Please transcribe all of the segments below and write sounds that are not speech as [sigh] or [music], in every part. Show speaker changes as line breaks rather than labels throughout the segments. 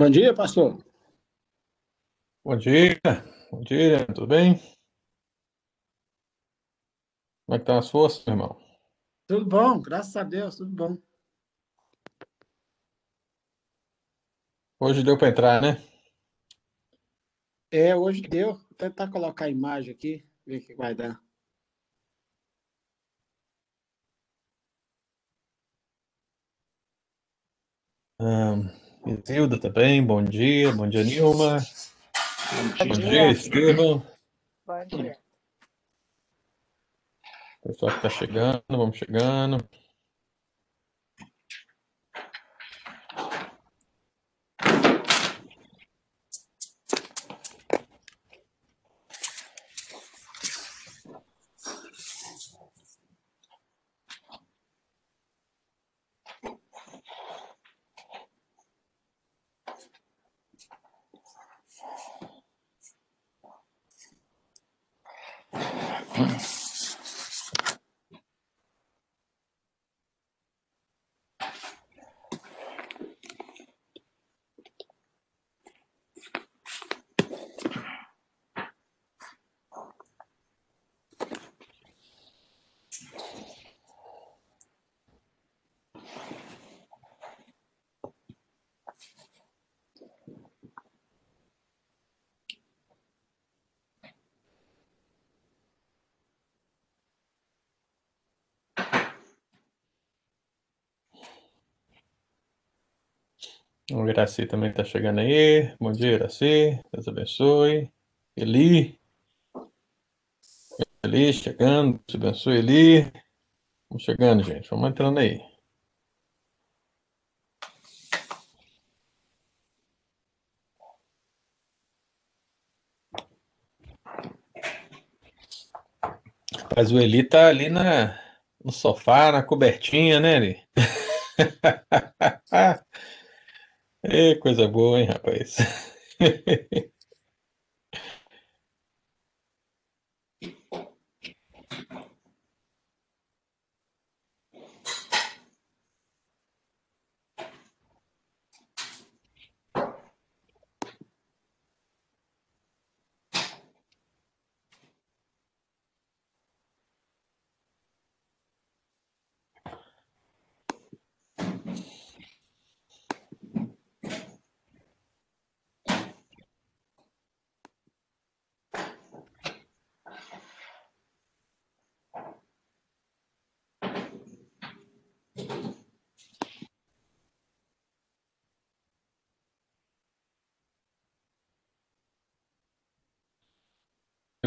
Bom dia, pastor.
Bom dia, bom dia, tudo bem? Como é que estão as forças, meu irmão?
Tudo bom, graças a Deus, tudo bom.
Hoje deu para entrar, né?
É, hoje deu. Vou tentar colocar a imagem aqui, ver o que vai dar.
Um, Isilda também, bom dia, bom dia, Nilma. Bom, bom dia, Estevam.
Bom dia.
Pessoal que está chegando, vamos chegando. O Iraci também está chegando aí. Bom dia, Iraci. Deus abençoe. Eli. Eli chegando. Deus abençoe, Eli. Vamos chegando, gente. Vamos entrando aí. Mas o Eli tá ali na, no sofá, na cobertinha, né, Eli? [laughs] É coisa boa, hein, rapaz? [laughs]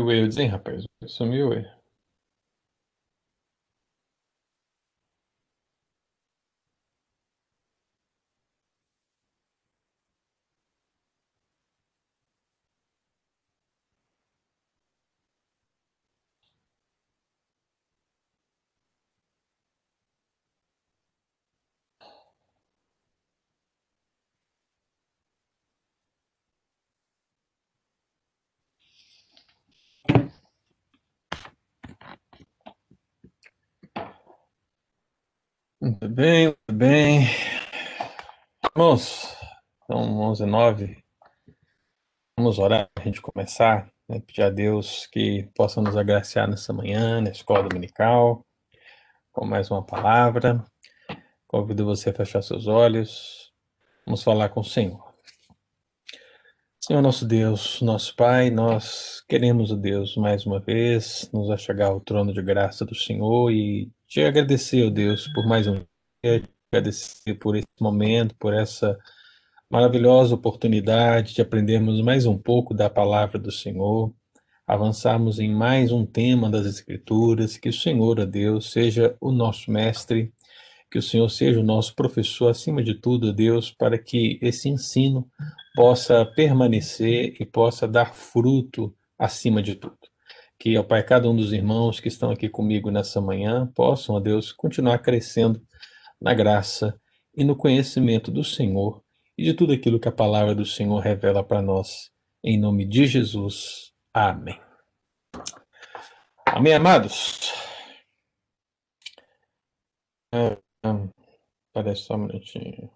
Wildes, hein, rapaz? Sumiu, ué. Muito bem, bem. Irmãos, são 11 h 09 Vamos orar para a gente começar, né? pedir a Deus que possa nos agraciar nessa manhã, na escola dominical, com mais uma palavra. Convido você a fechar seus olhos. Vamos falar com o Senhor. Senhor nosso Deus, nosso Pai, nós queremos, o Deus, mais uma vez, nos achegar ao trono de graça do Senhor e te agradecer, ó Deus, por mais um dia, agradecer por esse momento, por essa maravilhosa oportunidade de aprendermos mais um pouco da palavra do Senhor, avançarmos em mais um tema das Escrituras, que o Senhor, ó Deus, seja o nosso mestre, que o Senhor seja o nosso professor, acima de tudo, Deus, para que esse ensino possa permanecer e possa dar fruto acima de tudo. Que, ó Pai, cada um dos irmãos que estão aqui comigo nessa manhã possam, ó Deus, continuar crescendo na graça e no conhecimento do Senhor e de tudo aquilo que a palavra do Senhor revela para nós. Em nome de Jesus. Amém. Amém, amados. É, é parece só um minutinho.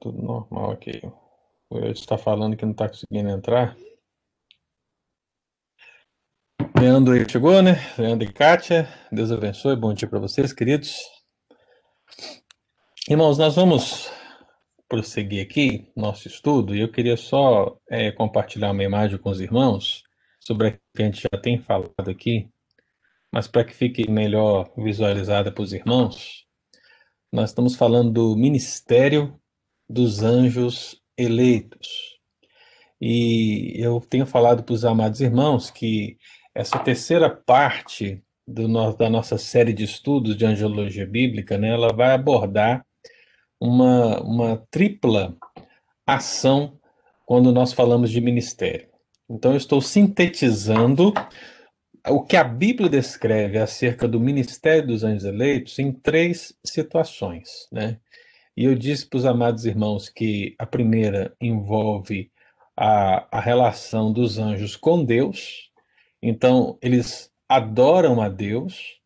Tudo normal aqui. O eu está falando que não está conseguindo entrar. Leandro aí chegou, né? Leandro e Kátia, Deus abençoe, bom dia para vocês, queridos. Irmãos, nós vamos prosseguir aqui nosso estudo e eu queria só é, compartilhar uma imagem com os irmãos sobre a que a gente já tem falado aqui, mas para que fique melhor visualizada para os irmãos, nós estamos falando do ministério dos anjos eleitos. E eu tenho falado para os amados irmãos que essa terceira parte no, da nossa série de estudos de angelologia bíblica, né, ela vai abordar uma, uma tripla ação quando nós falamos de ministério. Então, eu estou sintetizando o que a Bíblia descreve acerca do ministério dos anjos eleitos em três situações, né? E eu disse para os amados irmãos que a primeira envolve a, a relação dos anjos com Deus, então eles adoram a Deus.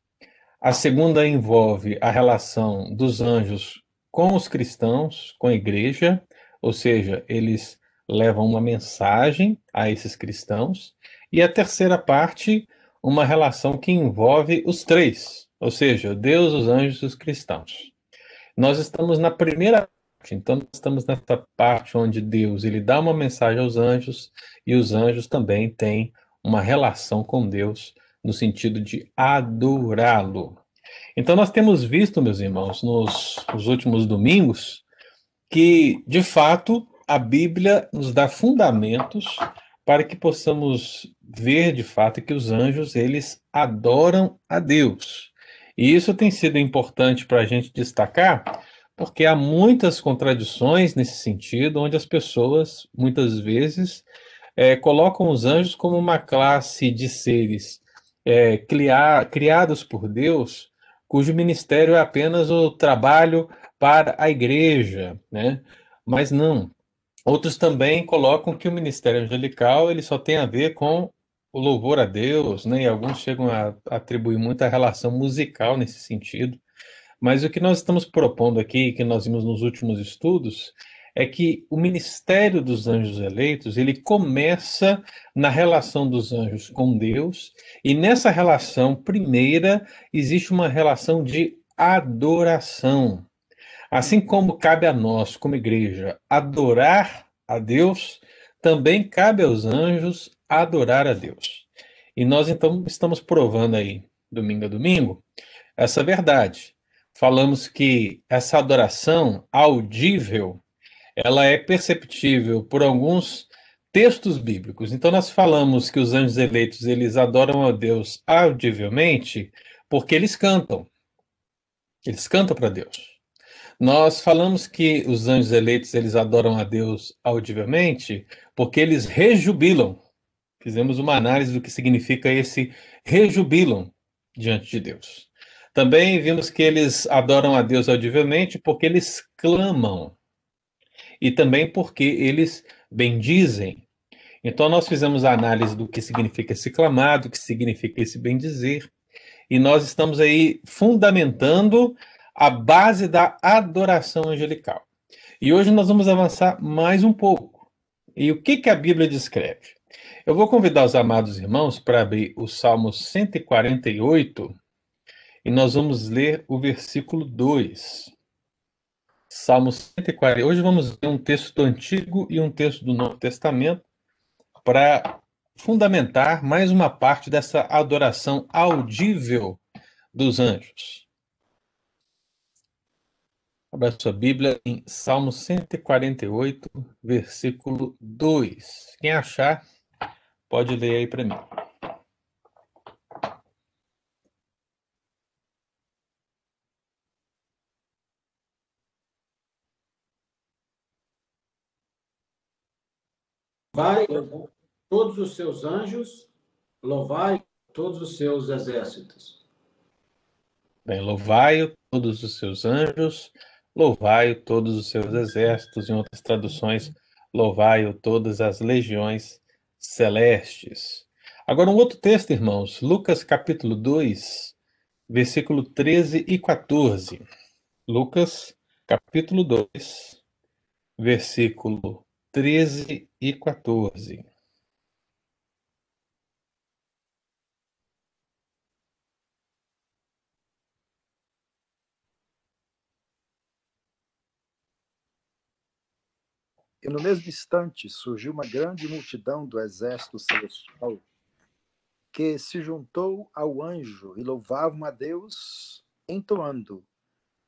A segunda envolve a relação dos anjos com os cristãos, com a igreja, ou seja, eles levam uma mensagem a esses cristãos. E a terceira parte, uma relação que envolve os três, ou seja, Deus, os anjos e os cristãos. Nós estamos na primeira parte, então estamos nessa parte onde Deus ele dá uma mensagem aos anjos e os anjos também têm uma relação com Deus no sentido de adorá-lo. Então nós temos visto, meus irmãos, nos, nos últimos domingos, que de fato a Bíblia nos dá fundamentos para que possamos ver de fato que os anjos eles adoram a Deus. E isso tem sido importante para a gente destacar, porque há muitas contradições nesse sentido, onde as pessoas, muitas vezes, é, colocam os anjos como uma classe de seres é, criar, criados por Deus, cujo ministério é apenas o trabalho para a igreja, né? Mas não. Outros também colocam que o ministério angelical ele só tem a ver com o louvor a Deus, né? E alguns chegam a atribuir muita relação musical nesse sentido. Mas o que nós estamos propondo aqui, que nós vimos nos últimos estudos, é que o ministério dos anjos eleitos, ele começa na relação dos anjos com Deus, e nessa relação primeira existe uma relação de adoração. Assim como cabe a nós, como igreja, adorar a Deus, também cabe aos anjos adorar a Deus. E nós então estamos provando aí, domingo a domingo, essa verdade. Falamos que essa adoração audível, ela é perceptível por alguns textos bíblicos. Então nós falamos que os anjos eleitos, eles adoram a Deus audivelmente porque eles cantam. Eles cantam para Deus. Nós falamos que os anjos eleitos, eles adoram a Deus audivelmente porque eles rejubilam Fizemos uma análise do que significa esse rejubilam diante de Deus. Também vimos que eles adoram a Deus audivelmente porque eles clamam e também porque eles bendizem. Então nós fizemos a análise do que significa esse clamar, do que significa esse bendizer, e nós estamos aí fundamentando a base da adoração angelical. E hoje nós vamos avançar mais um pouco. E o que, que a Bíblia descreve? Eu vou convidar os amados irmãos para abrir o Salmo 148 e nós vamos ler o versículo 2. Salmo 140. Hoje vamos ler um texto do Antigo e um texto do Novo Testamento para fundamentar mais uma parte dessa adoração audível dos anjos. Abra sua Bíblia em Salmo 148, versículo 2. Quem achar, Pode ler aí para mim.
Vai todos os seus anjos, louvai todos os seus exércitos.
Bem, louvai todos os seus anjos, louvai todos os seus exércitos, em outras traduções, louvai todas as legiões celestes. Agora, um outro texto, irmãos, Lucas capítulo 2, versículo 13 e 14. Lucas capítulo 2, versículo 13 e 14.
E no mesmo instante surgiu uma grande multidão do exército celestial que se juntou ao anjo e louvavam a Deus, entoando: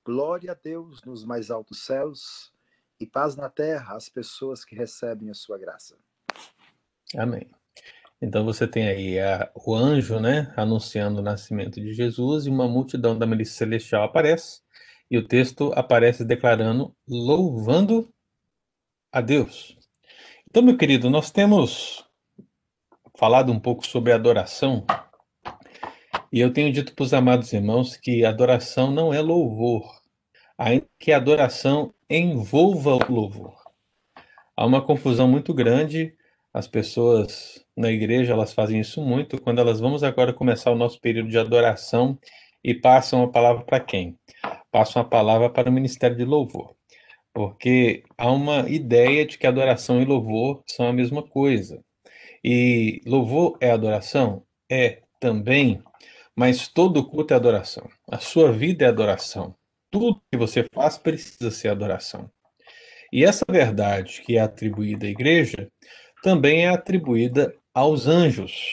Glória a Deus nos mais altos céus e paz na terra às pessoas que recebem a sua graça.
Amém. Então você tem aí a, o anjo, né, anunciando o nascimento de Jesus e uma multidão da milícia celestial aparece e o texto aparece declarando louvando a Deus. Então, meu querido, nós temos falado um pouco sobre adoração e eu tenho dito para os amados irmãos que adoração não é louvor, ainda que adoração envolva o louvor. Há uma confusão muito grande, as pessoas na igreja elas fazem isso muito, quando elas vamos agora começar o nosso período de adoração e passam a palavra para quem? Passam a palavra para o ministério de louvor. Porque há uma ideia de que adoração e louvor são a mesma coisa. E louvor é adoração? É também, mas todo culto é adoração. A sua vida é adoração. Tudo que você faz precisa ser adoração. E essa verdade que é atribuída à igreja também é atribuída aos anjos.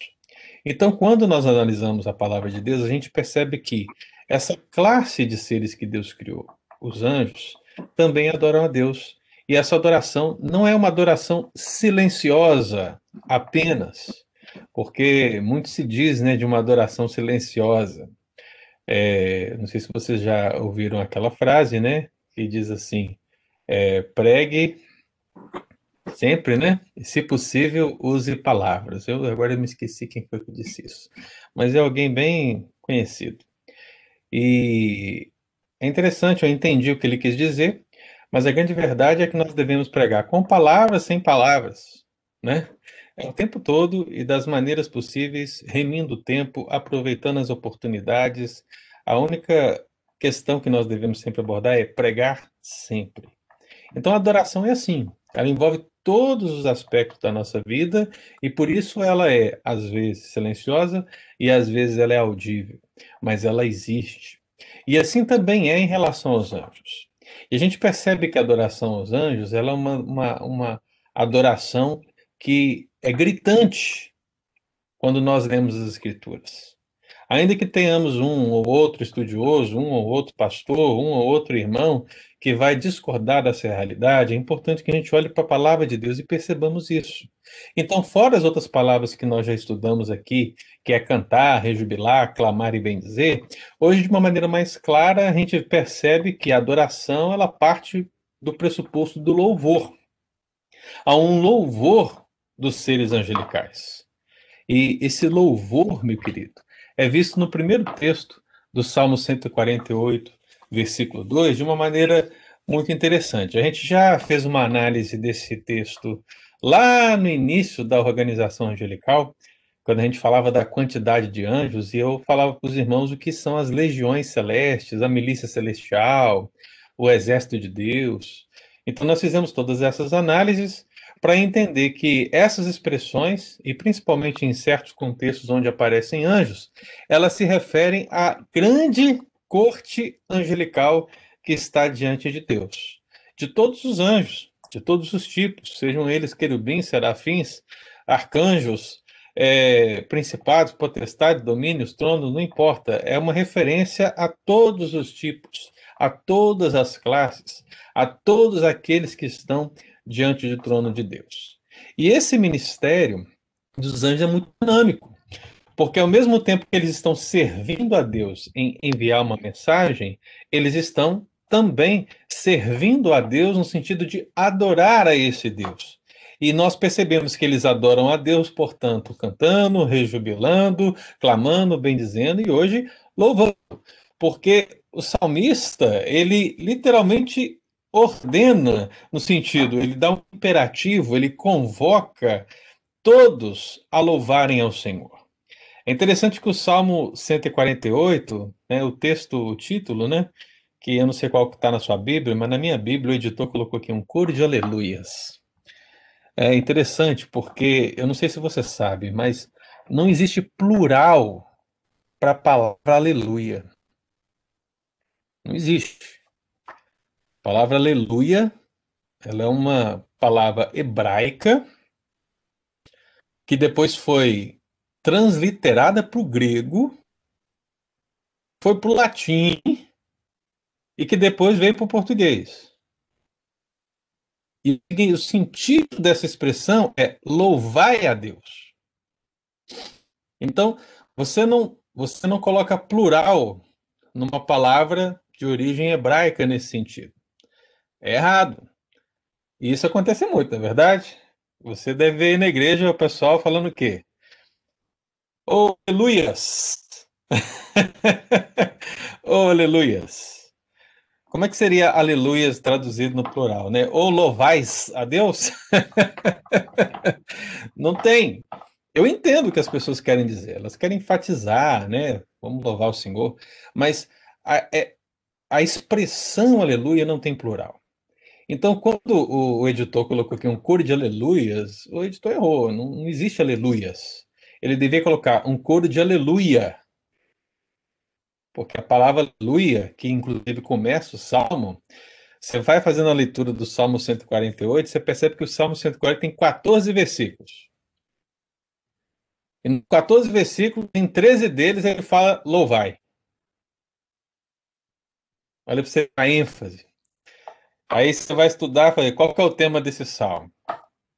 Então, quando nós analisamos a palavra de Deus, a gente percebe que essa classe de seres que Deus criou, os anjos, também adoram a Deus. E essa adoração não é uma adoração silenciosa apenas, porque muito se diz né, de uma adoração silenciosa. É, não sei se vocês já ouviram aquela frase, né? Que diz assim: é, pregue sempre, né? E, se possível, use palavras. Eu agora eu me esqueci quem foi que disse isso, mas é alguém bem conhecido. E é interessante, eu entendi o que ele quis dizer, mas a grande verdade é que nós devemos pregar com palavras, sem palavras, né? É o tempo todo e das maneiras possíveis, remindo o tempo, aproveitando as oportunidades. A única questão que nós devemos sempre abordar é pregar sempre. Então a adoração é assim, ela envolve todos os aspectos da nossa vida e por isso ela é às vezes silenciosa e às vezes ela é audível, mas ela existe. E assim também é em relação aos anjos. E a gente percebe que a adoração aos anjos ela é uma, uma, uma adoração que é gritante quando nós lemos as Escrituras. Ainda que tenhamos um ou outro estudioso, um ou outro pastor, um ou outro irmão que vai discordar dessa realidade, é importante que a gente olhe para a palavra de Deus e percebamos isso. Então, fora as outras palavras que nós já estudamos aqui, que é cantar, rejubilar, clamar e bendizer, hoje, de uma maneira mais clara, a gente percebe que a adoração ela parte do pressuposto do louvor. Há um louvor dos seres angelicais. E esse louvor, meu querido, é visto no primeiro texto do Salmo 148, versículo 2, de uma maneira muito interessante. A gente já fez uma análise desse texto lá no início da organização angelical, quando a gente falava da quantidade de anjos, e eu falava para os irmãos o que são as legiões celestes, a milícia celestial, o exército de Deus. Então, nós fizemos todas essas análises para entender que essas expressões, e principalmente em certos contextos onde aparecem anjos, elas se referem à grande corte angelical que está diante de Deus. De todos os anjos, de todos os tipos, sejam eles querubins, serafins, arcanjos, é, principados, potestades, domínios, tronos, não importa. É uma referência a todos os tipos, a todas as classes, a todos aqueles que estão diante do trono de Deus. E esse ministério dos anjos é muito dinâmico, porque ao mesmo tempo que eles estão servindo a Deus em enviar uma mensagem, eles estão também servindo a Deus no sentido de adorar a esse Deus. E nós percebemos que eles adoram a Deus, portanto, cantando, rejubilando, clamando, bendizendo e hoje louvando. Porque o salmista, ele literalmente ordena no sentido, ele dá um imperativo, ele convoca todos a louvarem ao Senhor. É interessante que o Salmo 148, né, o texto, o título, né, que eu não sei qual que está na sua Bíblia, mas na minha Bíblia o editor colocou aqui um coro de aleluias. É interessante porque eu não sei se você sabe, mas não existe plural para a palavra aleluia. Não existe. A palavra aleluia, ela é uma palavra hebraica que depois foi transliterada para o grego, foi para o latim e que depois veio para o português. E o sentido dessa expressão é louvai a Deus. Então, você não, você não coloca plural numa palavra de origem hebraica nesse sentido. É errado. E isso acontece muito, não é verdade? Você deve ver na igreja o pessoal falando o quê? Oh, aleluias! [laughs] oh, aleluias! Como é que seria aleluias traduzido no plural, né? Ou louvais a Deus? [laughs] Não tem. Eu entendo o que as pessoas querem dizer, elas querem enfatizar, né? Vamos louvar o Senhor, mas a, é, a expressão aleluia não tem plural. Então, quando o, editor colocou aqui um coro de aleluias, o editor errou, não, não existe aleluias. Ele devia colocar um coro de aleluia. Porque a palavra aleluia, que inclusive começa o salmo, você vai fazendo a leitura do Salmo 148, você percebe que o Salmo 140 tem 14 versículos. E em 14 versículos, em 13 deles, ele fala louvai. Olha para você a ênfase. Aí você vai estudar, qual que é o tema desse salmo?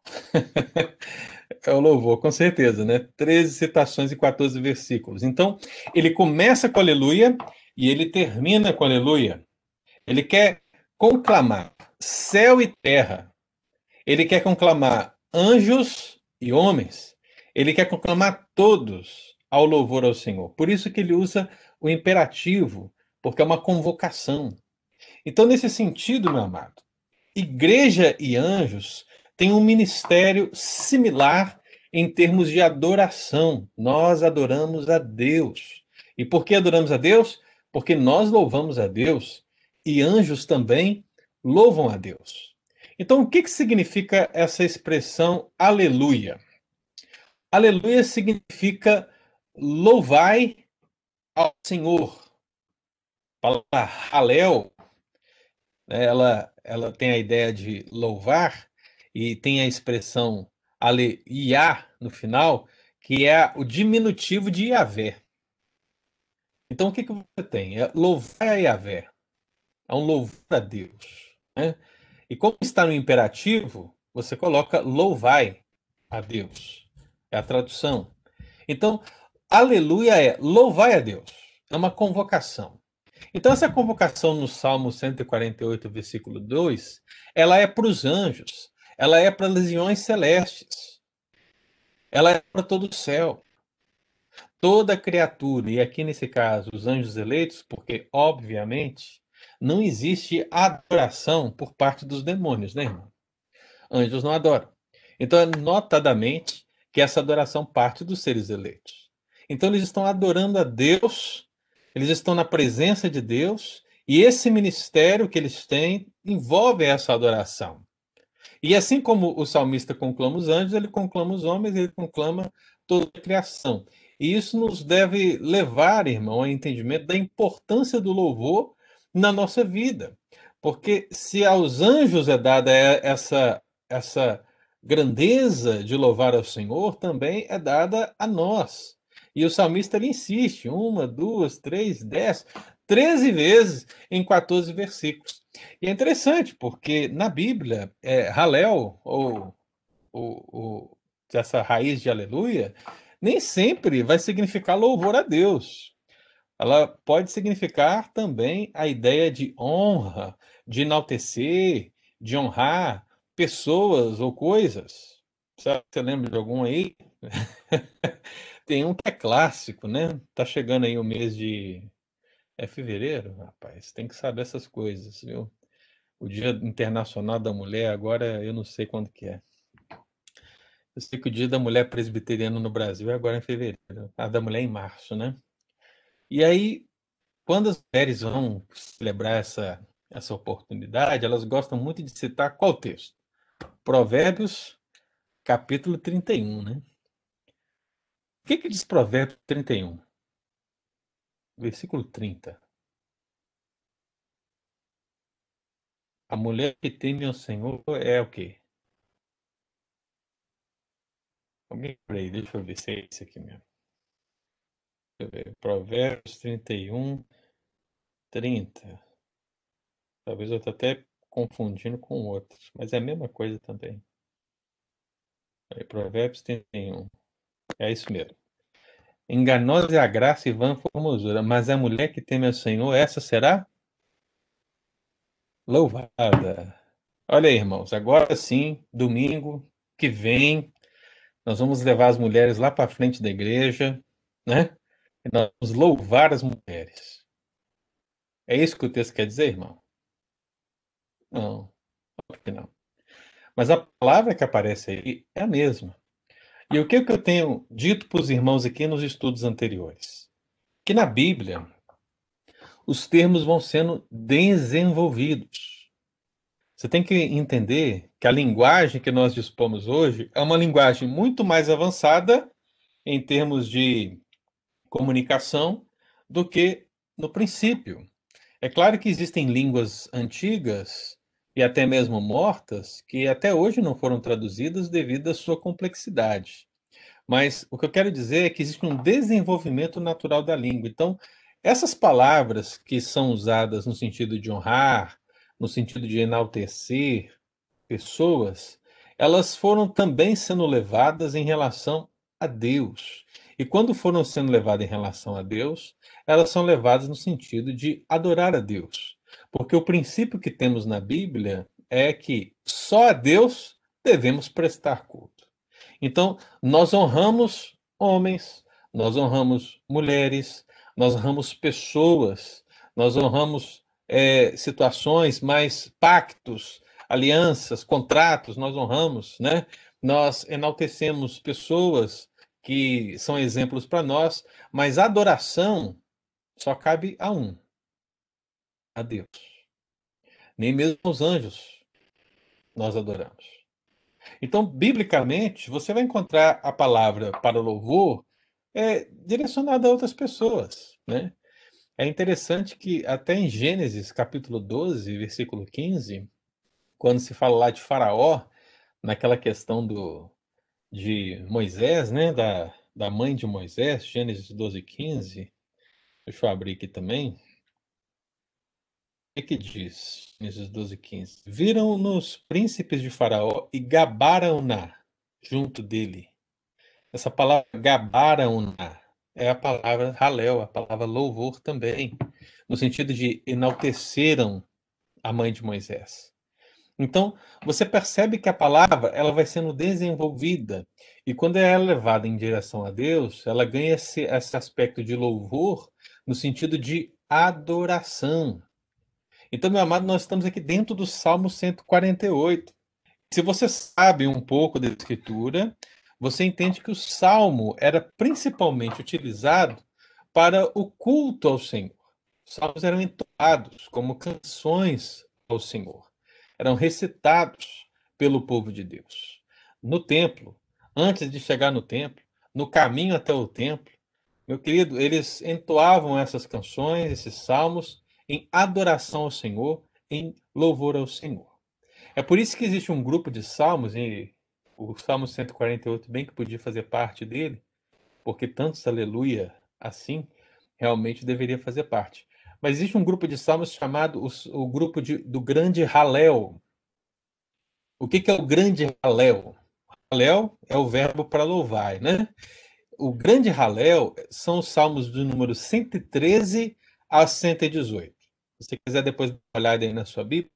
[laughs] é o louvor, com certeza, né? 13 citações e 14 versículos. Então, ele começa com aleluia e ele termina com aleluia. Ele quer conclamar céu e terra. Ele quer conclamar anjos e homens. Ele quer conclamar todos ao louvor ao Senhor. Por isso que ele usa o imperativo, porque é uma convocação. Então, nesse sentido, meu amado, igreja e anjos têm um ministério similar em termos de adoração. Nós adoramos a Deus. E por que adoramos a Deus? Porque nós louvamos a Deus e anjos também louvam a Deus. Então, o que, que significa essa expressão aleluia? Aleluia significa louvai ao Senhor. A palavra halel ela, ela tem a ideia de louvar e tem a expressão aleia no final, que é o diminutivo de Yahvé. Então, o que, que você tem? É louvar a Yahvé. É um louvor a Deus. Né? E como está no imperativo, você coloca louvai a Deus. É a tradução. Então, aleluia é louvai a Deus. É uma convocação. Então, essa convocação no Salmo 148, versículo 2, ela é para os anjos, ela é para legiões celestes, ela é para todo o céu. Toda criatura, e aqui nesse caso os anjos eleitos, porque, obviamente, não existe adoração por parte dos demônios, né, irmão? Anjos não adoram. Então, é notadamente que essa adoração parte dos seres eleitos. Então, eles estão adorando a Deus eles estão na presença de Deus e esse ministério que eles têm envolve essa adoração. E assim como o salmista conclama os anjos, ele conclama os homens, ele conclama toda a criação. E isso nos deve levar, irmão, ao entendimento da importância do louvor na nossa vida. Porque se aos anjos é dada essa, essa grandeza de louvar ao Senhor, também é dada a nós. E o salmista ele insiste, uma, duas, três, dez, treze vezes em 14 versículos. E é interessante, porque na Bíblia, é, Halel, ou, ou, ou essa raiz de aleluia, nem sempre vai significar louvor a Deus. Ela pode significar também a ideia de honra, de enaltecer, de honrar pessoas ou coisas. Você lembra de algum aí? [laughs] Tem um que é clássico, né? Tá chegando aí o mês de. É fevereiro, rapaz. Tem que saber essas coisas, viu? O Dia Internacional da Mulher, agora eu não sei quando que é. Eu sei que o Dia da Mulher Presbiteriana no Brasil é agora em fevereiro. A da mulher é em março, né? E aí, quando as mulheres vão celebrar essa, essa oportunidade, elas gostam muito de citar qual texto? Provérbios, capítulo 31, né? Que, que diz Provérbios 31? Versículo 30. A mulher que teme ao Senhor é o quê? Alguém aí, deixa eu ver se é esse aqui mesmo. Deixa eu ver. Provérbios 31, 30. Talvez eu estou até confundindo com outros, mas é a mesma coisa também. Provérbios 31. É isso mesmo. Enganosa é a graça e vã formosura, mas a mulher que teme ao Senhor, essa será louvada. Olha aí, irmãos, agora sim, domingo que vem, nós vamos levar as mulheres lá para frente da igreja, né? E nós vamos louvar as mulheres. É isso que o texto quer dizer, irmão? Não, não. Mas a palavra que aparece aí é a mesma. E o que, que eu tenho dito para os irmãos aqui nos estudos anteriores? Que na Bíblia, os termos vão sendo desenvolvidos. Você tem que entender que a linguagem que nós dispomos hoje é uma linguagem muito mais avançada em termos de comunicação do que no princípio. É claro que existem línguas antigas e até mesmo mortas, que até hoje não foram traduzidas devido à sua complexidade. Mas o que eu quero dizer é que existe um desenvolvimento natural da língua. Então, essas palavras que são usadas no sentido de honrar, no sentido de enaltecer pessoas, elas foram também sendo levadas em relação a Deus. E quando foram sendo levadas em relação a Deus, elas são levadas no sentido de adorar a Deus. Porque o princípio que temos na Bíblia é que só a Deus devemos prestar culto. Então, nós honramos homens, nós honramos mulheres, nós honramos pessoas, nós honramos é, situações, mas pactos, alianças, contratos, nós honramos, né? Nós enaltecemos pessoas que são exemplos para nós, mas adoração só cabe a um, a Deus. Nem mesmo os anjos nós adoramos. Então, biblicamente, você vai encontrar a palavra para louvor é, direcionada a outras pessoas. Né? É interessante que até em Gênesis capítulo 12, versículo 15, quando se fala lá de Faraó, naquela questão do, de Moisés, né, da, da mãe de Moisés, Gênesis 12, 15, deixa eu abrir aqui também, que, que diz? Gênesis 12, 15. Viram nos príncipes de Faraó e gabaram-na junto dele. Essa palavra gabaram-na é a palavra halel, a palavra louvor também, no sentido de enalteceram a mãe de Moisés. Então, você percebe que a palavra ela vai sendo desenvolvida e quando é levada em direção a Deus, ela ganha esse, esse aspecto de louvor no sentido de adoração. Então, meu amado, nós estamos aqui dentro do Salmo 148. Se você sabe um pouco da Escritura, você entende que o Salmo era principalmente utilizado para o culto ao Senhor. Os salmos eram entoados como canções ao Senhor. Eram recitados pelo povo de Deus. No templo, antes de chegar no templo, no caminho até o templo, meu querido, eles entoavam essas canções, esses salmos, em adoração ao Senhor, em louvor ao Senhor. É por isso que existe um grupo de salmos, e o Salmo 148 bem que podia fazer parte dele, porque tantos aleluia assim realmente deveria fazer parte. Mas existe um grupo de salmos chamado o, o grupo de, do grande Halel. O que, que é o grande Halel? Halel é o verbo para louvar, né? O grande Halel são os salmos do número 113 a 118 você quiser depois olhada aí na sua Bíblia,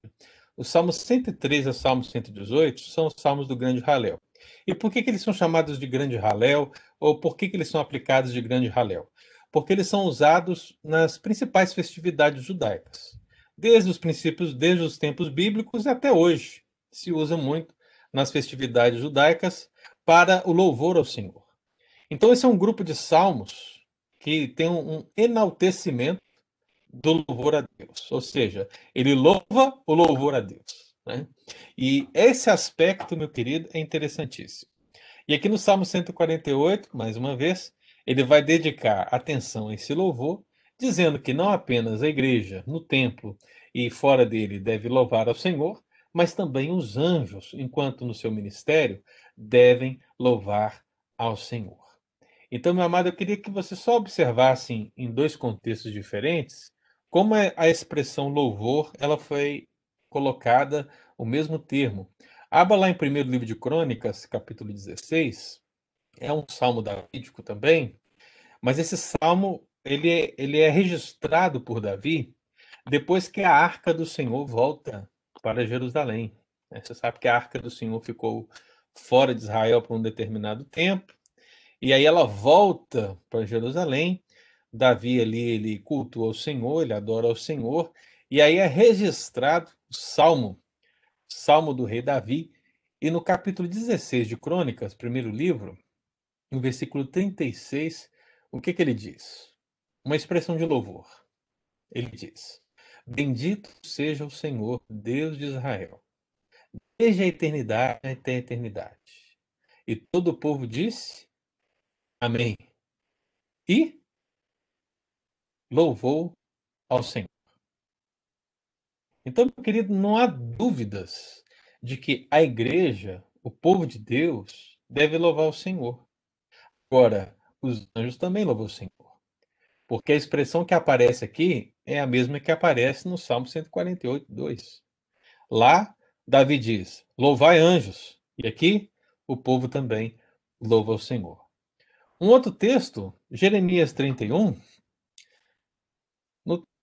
os Salmos 113 a Salmos 118 são os Salmos do Grande Halel. E por que, que eles são chamados de Grande Halel? Ou por que, que eles são aplicados de Grande Halel? Porque eles são usados nas principais festividades judaicas. Desde os princípios, desde os tempos bíblicos até hoje. Se usa muito nas festividades judaicas para o louvor ao Senhor. Então, esse é um grupo de salmos que tem um enaltecimento do louvor a Deus, ou seja, ele louva o louvor a Deus. Né? E esse aspecto, meu querido, é interessantíssimo. E aqui no Salmo 148, mais uma vez, ele vai dedicar atenção a esse louvor, dizendo que não apenas a igreja, no templo e fora dele, deve louvar ao Senhor, mas também os anjos, enquanto no seu ministério, devem louvar ao Senhor. Então, meu amado, eu queria que você só observasse em dois contextos diferentes como é a expressão louvor ela foi colocada o mesmo termo. Abra lá em primeiro livro de Crônicas, capítulo 16, é um salmo davídico também, mas esse salmo ele é, ele é registrado por Davi depois que a arca do Senhor volta para Jerusalém. Né? Você sabe que a arca do Senhor ficou fora de Israel por um determinado tempo, e aí ela volta para Jerusalém. Davi ali ele cultua o Senhor, ele adora o Senhor, e aí é registrado o salmo, salmo do rei Davi, e no capítulo 16 de Crônicas, primeiro livro, no versículo 36, o que, que ele diz? Uma expressão de louvor. Ele diz: Bendito seja o Senhor, Deus de Israel, desde a eternidade até a eternidade. E todo o povo disse: Amém. E louvou ao Senhor. Então, querido, não há dúvidas de que a igreja, o povo de Deus, deve louvar o Senhor. Agora, os anjos também louvam o Senhor. Porque a expressão que aparece aqui é a mesma que aparece no Salmo 148, 2. Lá, Davi diz: Louvai anjos. E aqui, o povo também louva o Senhor. Um outro texto, Jeremias 31.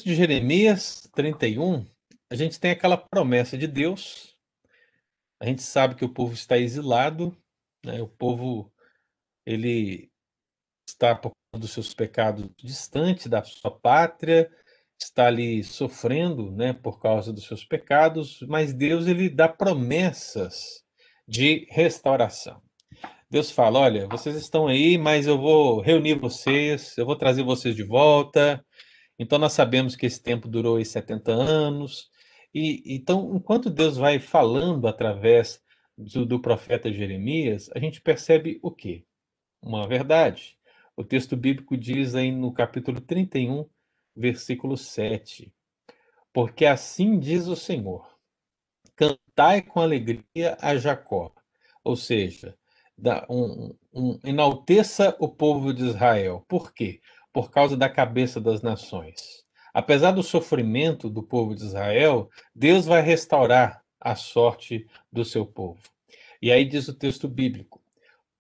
De Jeremias 31, a gente tem aquela promessa de Deus. A gente sabe que o povo está exilado, né? o povo ele está por causa dos seus pecados distante da sua pátria, está ali sofrendo, né, por causa dos seus pecados, mas Deus ele dá promessas de restauração. Deus fala: olha, vocês estão aí, mas eu vou reunir vocês, eu vou trazer vocês de volta. Então nós sabemos que esse tempo durou aí 70 anos. E então, enquanto Deus vai falando através do, do profeta Jeremias, a gente percebe o quê? uma verdade. O texto bíblico diz aí no capítulo 31, versículo 7. Porque assim diz o Senhor: Cantai com alegria a Jacó. Ou seja, um, um, enalteça o povo de Israel. Por quê? Por causa da cabeça das nações. Apesar do sofrimento do povo de Israel, Deus vai restaurar a sorte do seu povo. E aí diz o texto bíblico: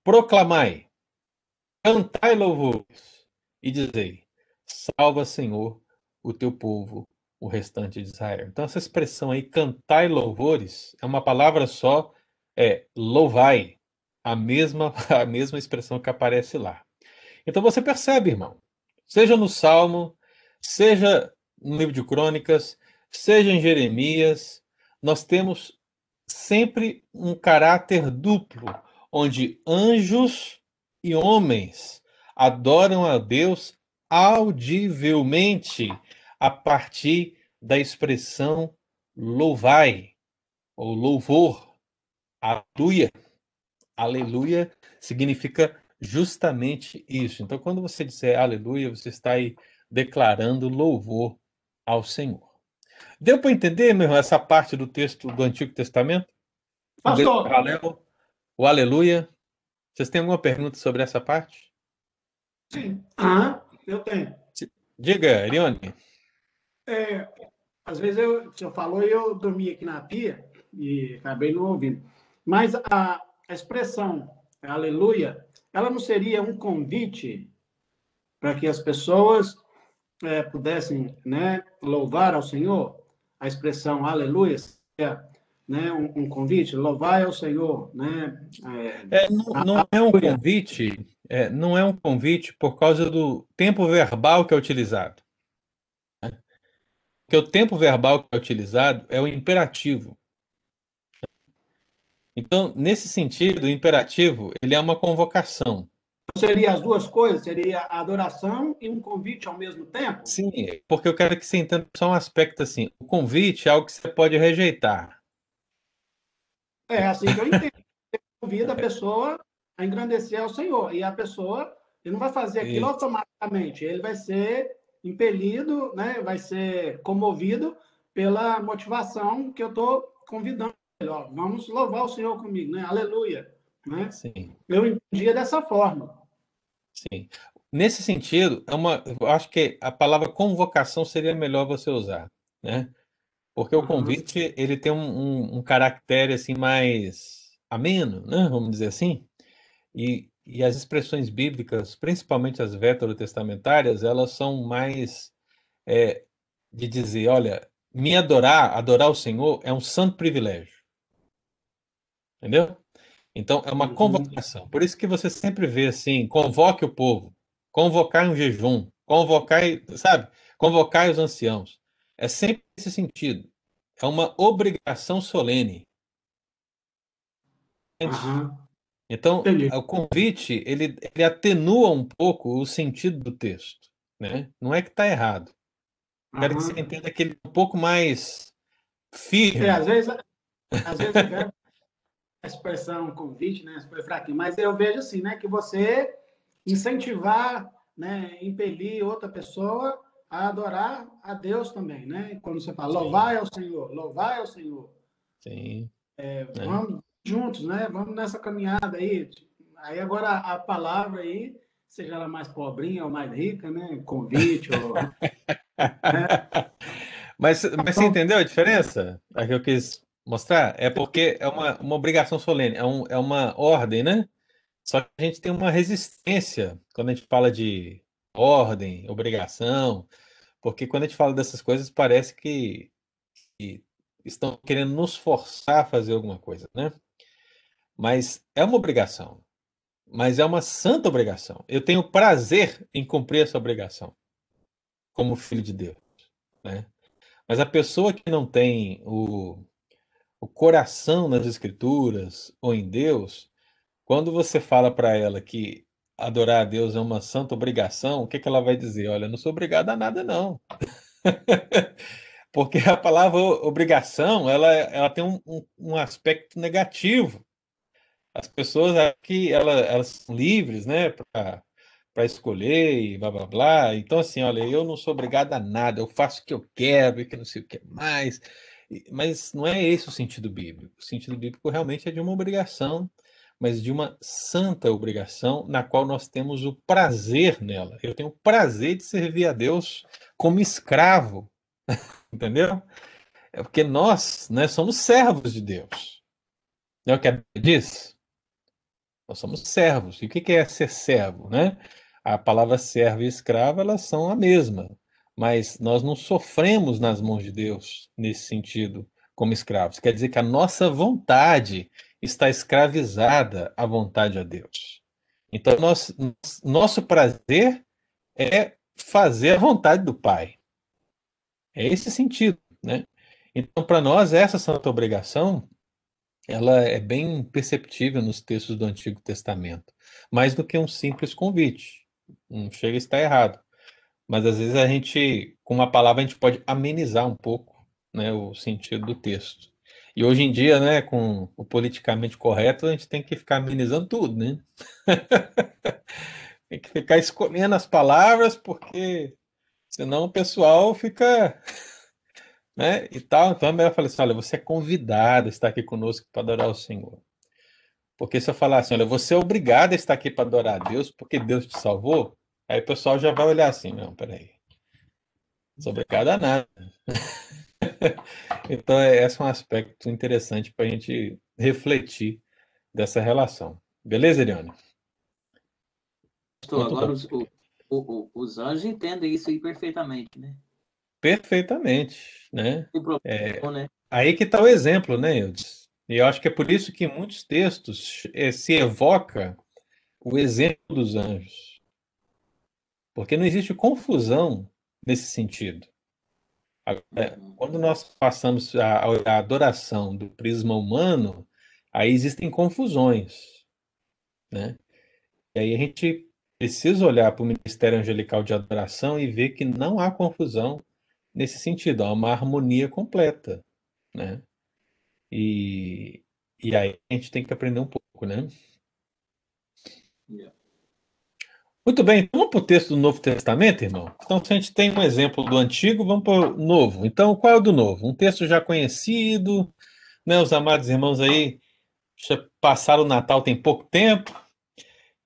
Proclamai, Cantai louvores e dizei: Salva, Senhor, o teu povo, o restante de Israel. Então, essa expressão aí, cantai louvores, é uma palavra só, é louvai, a mesma, [laughs] a mesma expressão que aparece lá. Então, você percebe, irmão, seja no Salmo, seja no livro de Crônicas, seja em Jeremias, nós temos sempre um caráter duplo, onde anjos e homens adoram a Deus audivelmente a partir da expressão louvai ou louvor. Aleluia. Aleluia significa justamente isso. Então, quando você disser aleluia, você está aí declarando louvor ao Senhor. Deu para entender, meu irmão, essa parte do texto do Antigo Testamento?
Pastor.
O aleluia vocês têm alguma pergunta sobre essa parte?
Sim. Ah, eu tenho.
Diga, Erione.
É, às vezes eu, o senhor falou e eu dormi aqui na pia e acabei não ouvindo. Mas a, a expressão aleluia, ela não seria um convite para que as pessoas é, pudessem né, louvar ao Senhor? A expressão aleluia seria né, um, um convite, louvai ao Senhor, né?
É, é, não, não é um convite, é, não é um convite por causa do tempo verbal que é utilizado. Né? Porque o tempo verbal que é utilizado é o imperativo. Então, nesse sentido, o imperativo ele é uma convocação.
Seria as duas coisas? Seria a adoração e um convite ao mesmo tempo?
Sim, porque eu quero que você entenda só um aspecto assim. O convite é algo que você pode rejeitar.
É assim que eu entendo. Você convida a pessoa a engrandecer ao Senhor. E a pessoa, ele não vai fazer aquilo Isso. automaticamente. Ele vai ser impelido, né? vai ser comovido pela motivação que eu estou convidando. Ó, vamos louvar o Senhor comigo, né? Aleluia. Né? Sim. Eu entendia dessa forma.
Sim. Nesse sentido, é uma, eu acho que a palavra convocação seria melhor você usar, né? Porque o convite ele tem um, um, um caractere assim mais ameno, né? Vamos dizer assim. E, e as expressões bíblicas, principalmente as veterotestamentárias, elas são mais é, de dizer, olha, me adorar, adorar o Senhor é um santo privilégio. Entendeu? Então, é uma uhum. convocação. Por isso que você sempre vê assim, convoque o povo, convocar um jejum, convocar, sabe? Convocar os anciãos. É sempre esse sentido. É uma obrigação solene. Uhum. Então, Entendi. o convite, ele, ele atenua um pouco o sentido do texto. Né? Não é que está errado. Quero que você entenda que ele é um pouco mais firme.
É, às vezes, às vezes a expressão convite, né, super fraquinho, mas eu vejo assim, né, que você incentivar, né, impelir outra pessoa a adorar a Deus também, né? Quando você fala, louvai ao Senhor, louvai ao Senhor.
Sim.
É, é. vamos juntos, né? Vamos nessa caminhada aí. Aí agora a palavra aí, seja ela mais pobrinha ou mais rica, né? Convite ou... [laughs] né?
Mas, mas você entendeu a diferença? A que eu quis mostrar? É porque é uma, uma obrigação solene, é, um, é uma ordem, né? Só que a gente tem uma resistência quando a gente fala de ordem, obrigação, porque quando a gente fala dessas coisas parece que, que estão querendo nos forçar a fazer alguma coisa, né? Mas é uma obrigação, mas é uma santa obrigação. Eu tenho prazer em cumprir essa obrigação como filho de Deus, né? Mas a pessoa que não tem o, o coração nas escrituras ou em Deus, quando você fala para ela que adorar a Deus é uma santa obrigação, o que, que ela vai dizer? Olha, não sou obrigada a nada, não. [laughs] Porque a palavra obrigação, ela, ela tem um, um, um aspecto negativo. As pessoas aqui, elas, são livres, né, para escolher e blá blá blá. Então, assim, olha, eu não sou obrigado a nada, eu faço o que eu quero e que não sei o que mais. Mas não é esse o sentido bíblico. O sentido bíblico realmente é de uma obrigação, mas de uma santa obrigação na qual nós temos o prazer nela. Eu tenho o prazer de servir a Deus como escravo, [laughs] entendeu? É porque nós né, somos servos de Deus. É o que a Bíblia diz? Nós somos servos. E o que é ser servo, né? a palavra servo e escravo elas são a mesma, mas nós não sofremos nas mãos de Deus nesse sentido como escravos. Quer dizer que a nossa vontade está escravizada à vontade a Deus. Então, nosso, nosso prazer é fazer a vontade do Pai. É esse sentido, né? Então, para nós, essa santa obrigação, ela é bem perceptível nos textos do Antigo Testamento, mais do que um simples convite. Não chega a estar errado. Mas às vezes a gente, com uma palavra, a gente pode amenizar um pouco né, o sentido do texto. E hoje em dia, né, com o politicamente correto, a gente tem que ficar amenizando tudo, né? [laughs] tem que ficar escolhendo as palavras, porque senão o pessoal fica. [laughs] Né, e tal. Então, eu falei assim: olha, você é convidado a estar aqui conosco para adorar o Senhor. Porque se eu falar assim, olha, você é obrigado a estar aqui para adorar a Deus, porque Deus te salvou, aí o pessoal já vai olhar assim, não, peraí. Não sou obrigado a nada. [laughs] então, é, esse é um aspecto interessante para a gente refletir dessa relação. Beleza, Eliane?
Agora os, o, o, os anjos entendem isso aí perfeitamente, né?
Perfeitamente, né? É, né? Aí que está o exemplo, né, Eudes? E eu acho que é por isso que em muitos textos eh, se evoca o exemplo dos anjos. Porque não existe confusão nesse sentido. Quando nós passamos a, a adoração do prisma humano, aí existem confusões. Né? E aí a gente precisa olhar para o ministério angelical de adoração e ver que não há confusão nesse sentido, há uma harmonia completa, né? E, e aí a gente tem que aprender um pouco, né?
Yeah.
Muito bem, vamos para o texto do Novo Testamento, irmão? Então, se a gente tem um exemplo do Antigo, vamos para o Novo. Então, qual é o do Novo? Um texto já conhecido, né? Os amados irmãos aí já passaram o Natal tem pouco tempo.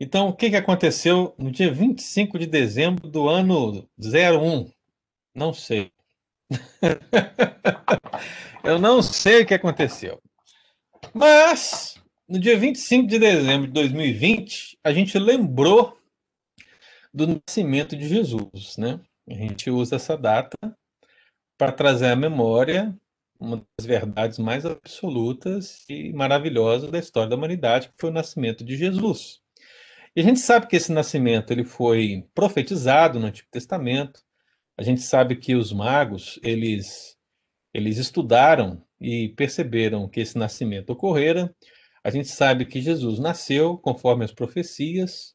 Então, o que, que aconteceu no dia 25 de dezembro do ano 01? Não sei. [laughs] Eu não sei o que aconteceu. Mas, no dia 25 de dezembro de 2020, a gente lembrou do nascimento de Jesus, né? A gente usa essa data para trazer à memória uma das verdades mais absolutas e maravilhosas da história da humanidade, que foi o nascimento de Jesus. E a gente sabe que esse nascimento ele foi profetizado no Antigo Testamento. A gente sabe que os magos, eles eles estudaram e perceberam que esse nascimento ocorrera. A gente sabe que Jesus nasceu conforme as profecias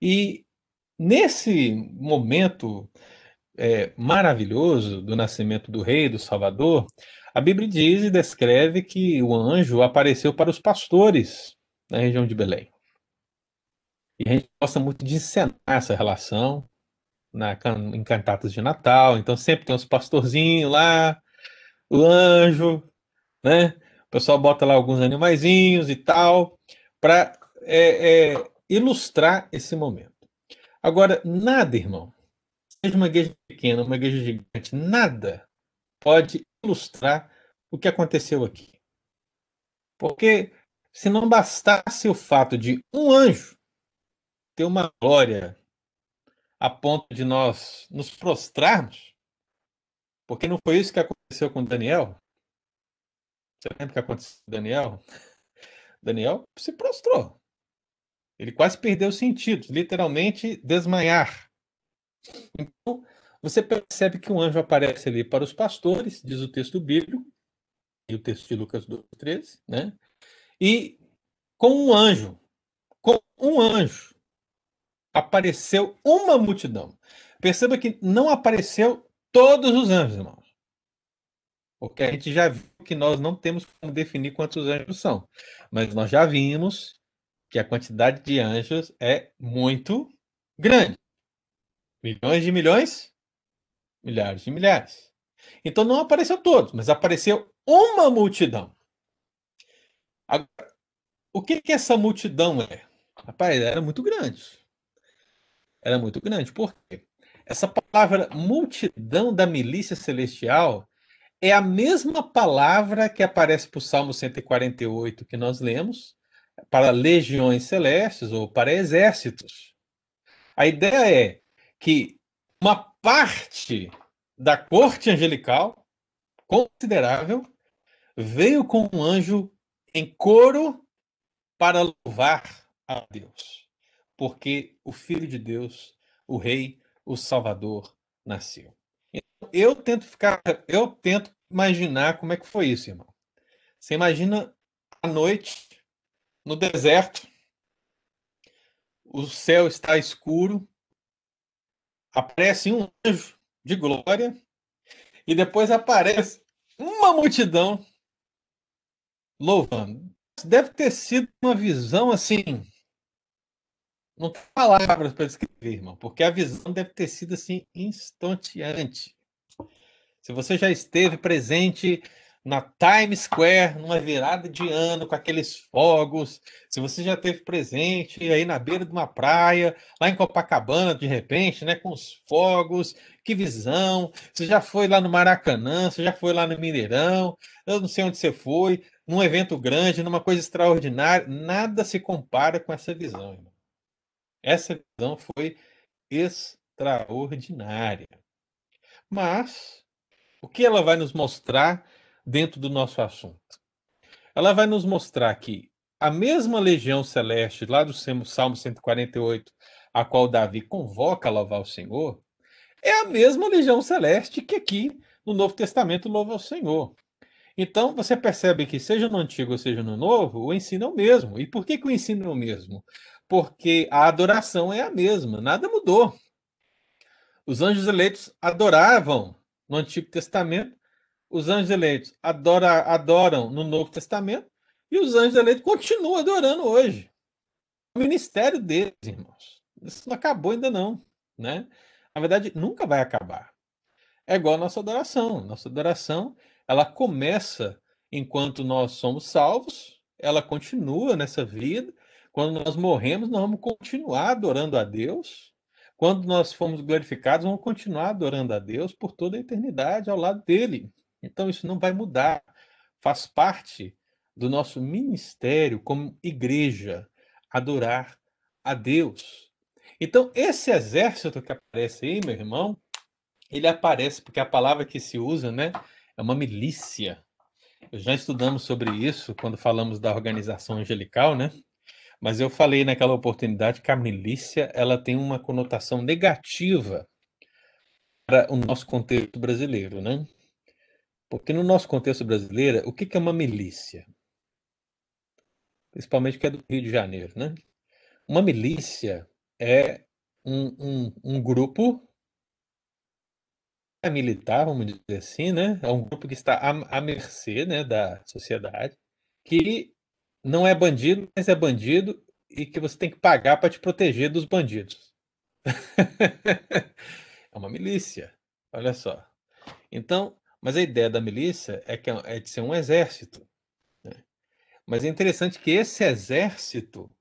e nesse momento é, maravilhoso do nascimento do Rei, do Salvador, a Bíblia diz e descreve que o anjo apareceu para os pastores na região de Belém. E a gente gosta muito de encenar essa relação na, em cantatas de Natal. Então sempre tem os pastorzinhos lá, o anjo, né? O pessoal bota lá alguns animaizinhos e tal, para é, é, ilustrar esse momento. Agora, nada, irmão, seja uma igreja pequena, uma igreja gigante, nada pode ilustrar o que aconteceu aqui. Porque se não bastasse o fato de um anjo ter uma glória a ponto de nós nos prostrarmos, porque não foi isso que aconteceu com Daniel? Você lembra o que aconteceu com Daniel? [laughs] Daniel se prostrou. Ele quase perdeu os sentidos, literalmente desmaiar. Então, você percebe que um anjo aparece ali para os pastores, diz o texto bíblico, e o texto de Lucas 12, 13, né? E com um anjo, com um anjo, apareceu uma multidão. Perceba que não apareceu todos os anjos, irmãos. Porque a gente já viu que nós não temos como definir quantos anjos são. Mas nós já vimos que a quantidade de anjos é muito grande. Milhões de milhões milhares de milhares. Então não apareceu todos, mas apareceu uma multidão. Agora, o que, que essa multidão é? Rapaz, era muito grande. Era muito grande. Por quê? Essa palavra multidão da milícia celestial é a mesma palavra que aparece para o Salmo 148 que nós lemos, para legiões celestes ou para exércitos. A ideia é que uma parte da corte angelical, considerável, veio com um anjo em coro para louvar a Deus, porque o Filho de Deus, o Rei, o Salvador, nasceu. Então, eu tento ficar, eu tento imaginar como é que foi isso, irmão. Você imagina a noite no deserto, o céu está escuro, aparece um anjo de glória e depois aparece uma multidão louvando. Deve ter sido uma visão assim. Não tem palavras para descrever, irmão, porque a visão deve ter sido assim instanteante. Se você já esteve presente na Times Square, numa virada de ano, com aqueles fogos. Se você já teve presente aí na beira de uma praia, lá em Copacabana, de repente, né, com os fogos, que visão. Você já foi lá no Maracanã, você já foi lá no Mineirão, eu não sei onde você foi, num evento grande, numa coisa extraordinária, nada se compara com essa visão, irmão. Essa visão foi extraordinária. Mas o que ela vai nos mostrar dentro do nosso assunto. Ela vai nos mostrar que a mesma legião celeste, lá do Salmo 148, a qual Davi convoca a louvar o Senhor, é a mesma legião celeste que aqui no Novo Testamento louva o Senhor. Então, você percebe que, seja no Antigo ou seja no Novo, o ensino é o mesmo. E por que, que o ensino é o mesmo? Porque a adoração é a mesma, nada mudou. Os anjos eleitos adoravam no Antigo Testamento, os anjos eleitos adora, adoram no Novo Testamento, e os anjos eleitos continuam adorando hoje. O ministério deles, irmãos. Isso não acabou ainda não, né? Na verdade, nunca vai acabar. É igual a nossa adoração. Nossa adoração, ela começa enquanto nós somos salvos, ela continua nessa vida. Quando nós morremos, nós vamos continuar adorando a Deus. Quando nós formos glorificados, vamos continuar adorando a Deus por toda a eternidade ao lado dele. Então isso não vai mudar. Faz parte do nosso ministério como igreja adorar a Deus. Então, esse exército que aparece aí, meu irmão, ele aparece porque a palavra que se usa, né, é uma milícia. Já estudamos sobre isso quando falamos da organização angelical, né? Mas eu falei naquela oportunidade que a milícia ela tem uma conotação negativa para o nosso contexto brasileiro, né? Porque no nosso contexto brasileiro, o que é uma milícia? principalmente que é do Rio de Janeiro, né? Uma milícia é um, um, um grupo militar, vamos dizer assim, né? É um grupo que está à, à mercê né, da sociedade, que não é bandido, mas é bandido e que você tem que pagar para te proteger dos bandidos. [laughs] é uma milícia, olha só. Então, mas a ideia da milícia é que é, é de ser um exército. Mas é interessante que esse exército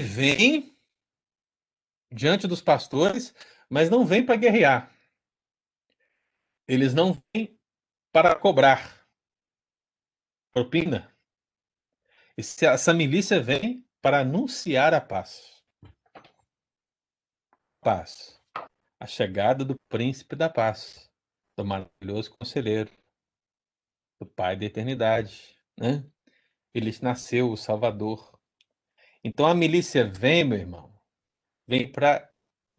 vem diante dos pastores, mas não vem para guerrear. Eles não vêm para cobrar propina. Essa milícia vem para anunciar a paz. Paz. A chegada do príncipe da paz, do maravilhoso conselheiro, do Pai da eternidade, né? Ele nasceu, o Salvador. Então a milícia vem, meu irmão, vem para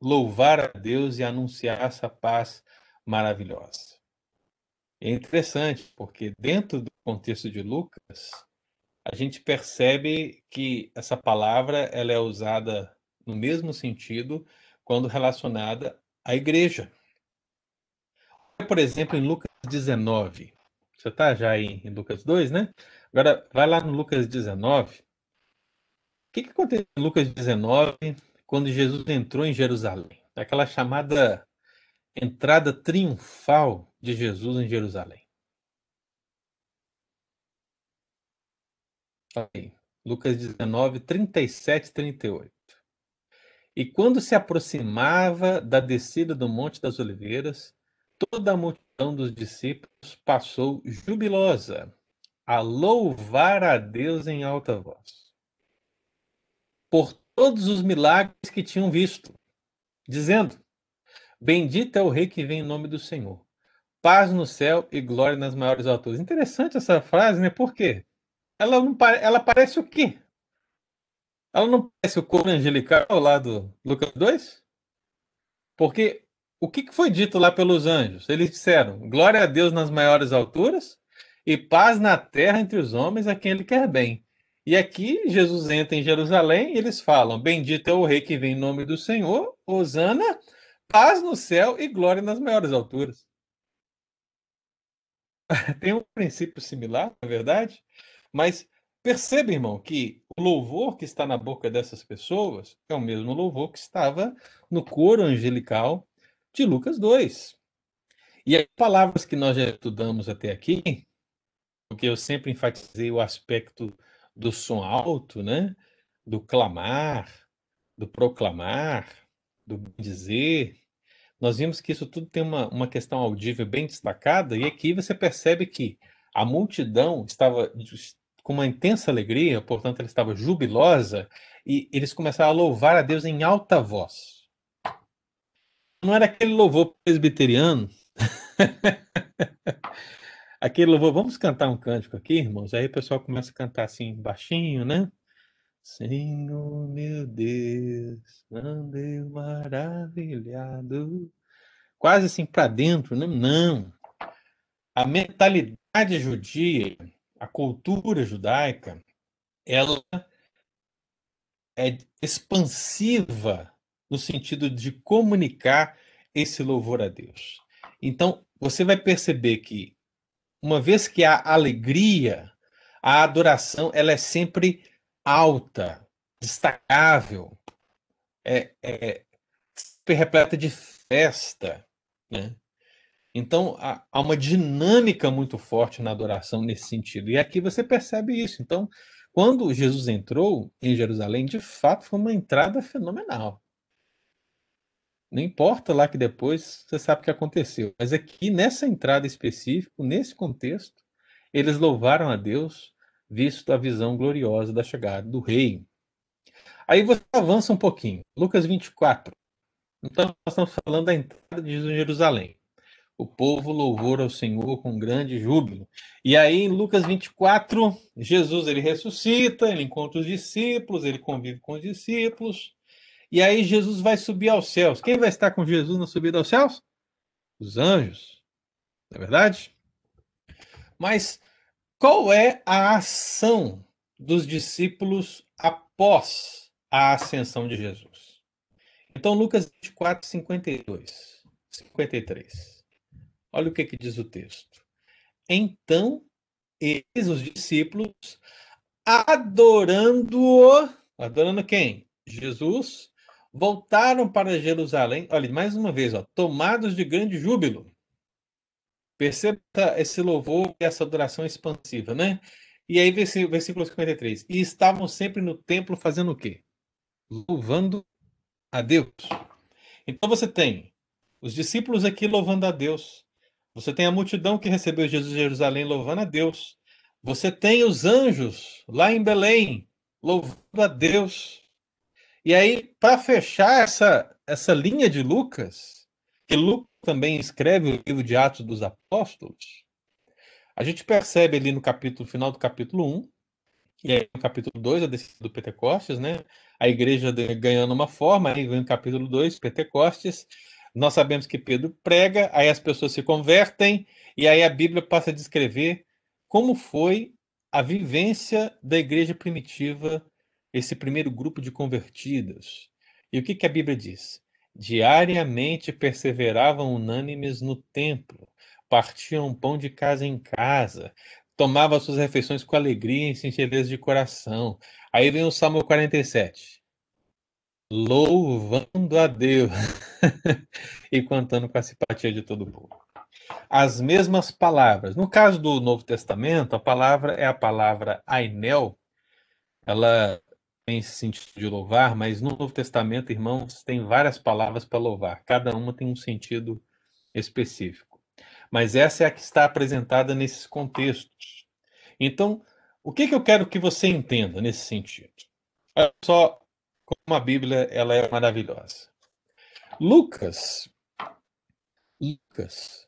louvar a Deus e anunciar essa paz maravilhosa. É interessante, porque dentro do contexto de Lucas, a gente percebe que essa palavra ela é usada no mesmo sentido quando relacionada à igreja. Por exemplo, em Lucas 19. Você está já em, em Lucas 2, né? Agora, vai lá no Lucas 19. O que, que aconteceu em Lucas 19 quando Jesus entrou em Jerusalém? Aquela chamada entrada triunfal de Jesus em Jerusalém. Aí, Lucas 19, 37 e 38. E quando se aproximava da descida do Monte das Oliveiras, toda a multidão dos discípulos passou jubilosa a louvar a Deus em alta voz, por todos os milagres que tinham visto, dizendo: Bendito é o Rei que vem em nome do Senhor. Paz no céu e glória nas maiores alturas. Interessante essa frase, né? Por quê? Ela, não, ela parece o quê? Ela não parece o coro angelical lá do Lucas 2? Porque o que foi dito lá pelos anjos? Eles disseram: Glória a Deus nas maiores alturas e paz na terra entre os homens a quem ele quer bem. E aqui Jesus entra em Jerusalém e eles falam: Bendito é o rei que vem em nome do Senhor, Hosana, paz no céu e glória nas maiores alturas. [laughs] Tem um princípio similar, na é verdade, mas perceba, irmão, que o louvor que está na boca dessas pessoas é o mesmo louvor que estava no coro angelical de Lucas 2. E as palavras que nós já estudamos até aqui, porque eu sempre enfatizei o aspecto do som alto, né? do clamar, do proclamar, do dizer. Nós vimos que isso tudo tem uma, uma questão audível bem destacada, e aqui você percebe que a multidão estava com uma intensa alegria, portanto, ela estava jubilosa, e eles começaram a louvar a Deus em alta voz. Não era aquele louvor presbiteriano [laughs] aquele louvor, vamos cantar um cântico aqui, irmãos? Aí o pessoal começa a cantar assim, baixinho, né? Senhor meu Deus, andei maravilhado. Quase assim para dentro, né? Não. a mentalidade judia, a cultura judaica, ela é expansiva no sentido de comunicar esse louvor a Deus. Então, você vai perceber que uma vez que há alegria, a adoração ela é sempre alta, destacável, é, é sempre repleta de festa, né? Então, há, há uma dinâmica muito forte na adoração nesse sentido. E aqui você percebe isso. Então, quando Jesus entrou em Jerusalém, de fato foi uma entrada fenomenal. Não importa lá que depois você sabe o que aconteceu. Mas aqui, nessa entrada específica, nesse contexto, eles louvaram a Deus, visto a visão gloriosa da chegada do rei. Aí você avança um pouquinho. Lucas 24. Então, nós estamos falando da entrada de Jesus em Jerusalém o povo louvor ao Senhor com grande júbilo. E aí em Lucas 24, Jesus ele ressuscita, ele encontra os discípulos, ele convive com os discípulos. E aí Jesus vai subir aos céus. Quem vai estar com Jesus na subida aos céus? Os anjos. Não é verdade? Mas qual é a ação dos discípulos após a ascensão de Jesus? Então Lucas 24, 52, 53. Olha o que, que diz o texto. Então, eles, os discípulos, adorando-o, adorando quem? Jesus, voltaram para Jerusalém. Olha, mais uma vez, ó, tomados de grande júbilo. Perceba esse louvor e essa adoração expansiva, né? E aí, versículo 53. E estavam sempre no templo fazendo o quê? Louvando a Deus. Então você tem os discípulos aqui louvando a Deus. Você tem a multidão que recebeu Jesus em Jerusalém louvando a Deus. Você tem os anjos lá em Belém louvando a Deus. E aí, para fechar essa, essa linha de Lucas, que Lucas também escreve o livro de Atos dos Apóstolos, a gente percebe ali no capítulo final do capítulo 1, e aí no capítulo 2, a descida do Pentecostes, né? A igreja ganhando uma forma, aí vem o capítulo 2, Pentecostes, nós sabemos que Pedro prega, aí as pessoas se convertem, e aí a Bíblia passa a descrever como foi a vivência da igreja primitiva, esse primeiro grupo de convertidos. E o que, que a Bíblia diz? Diariamente perseveravam unânimes no templo, partiam pão de casa em casa, tomavam suas refeições com alegria e sincereza de coração. Aí vem o Salmo 47 louvando a Deus [laughs] e contando com a simpatia de todo o povo. As mesmas palavras. No caso do Novo Testamento, a palavra é a palavra ainel. Ela tem esse sentido de louvar, mas no Novo Testamento, irmãos, tem várias palavras para louvar. Cada uma tem um sentido específico. Mas essa é a que está apresentada nesses contextos. Então, o que, que eu quero que você entenda nesse sentido? Olha só como a Bíblia ela é maravilhosa. Lucas, Lucas,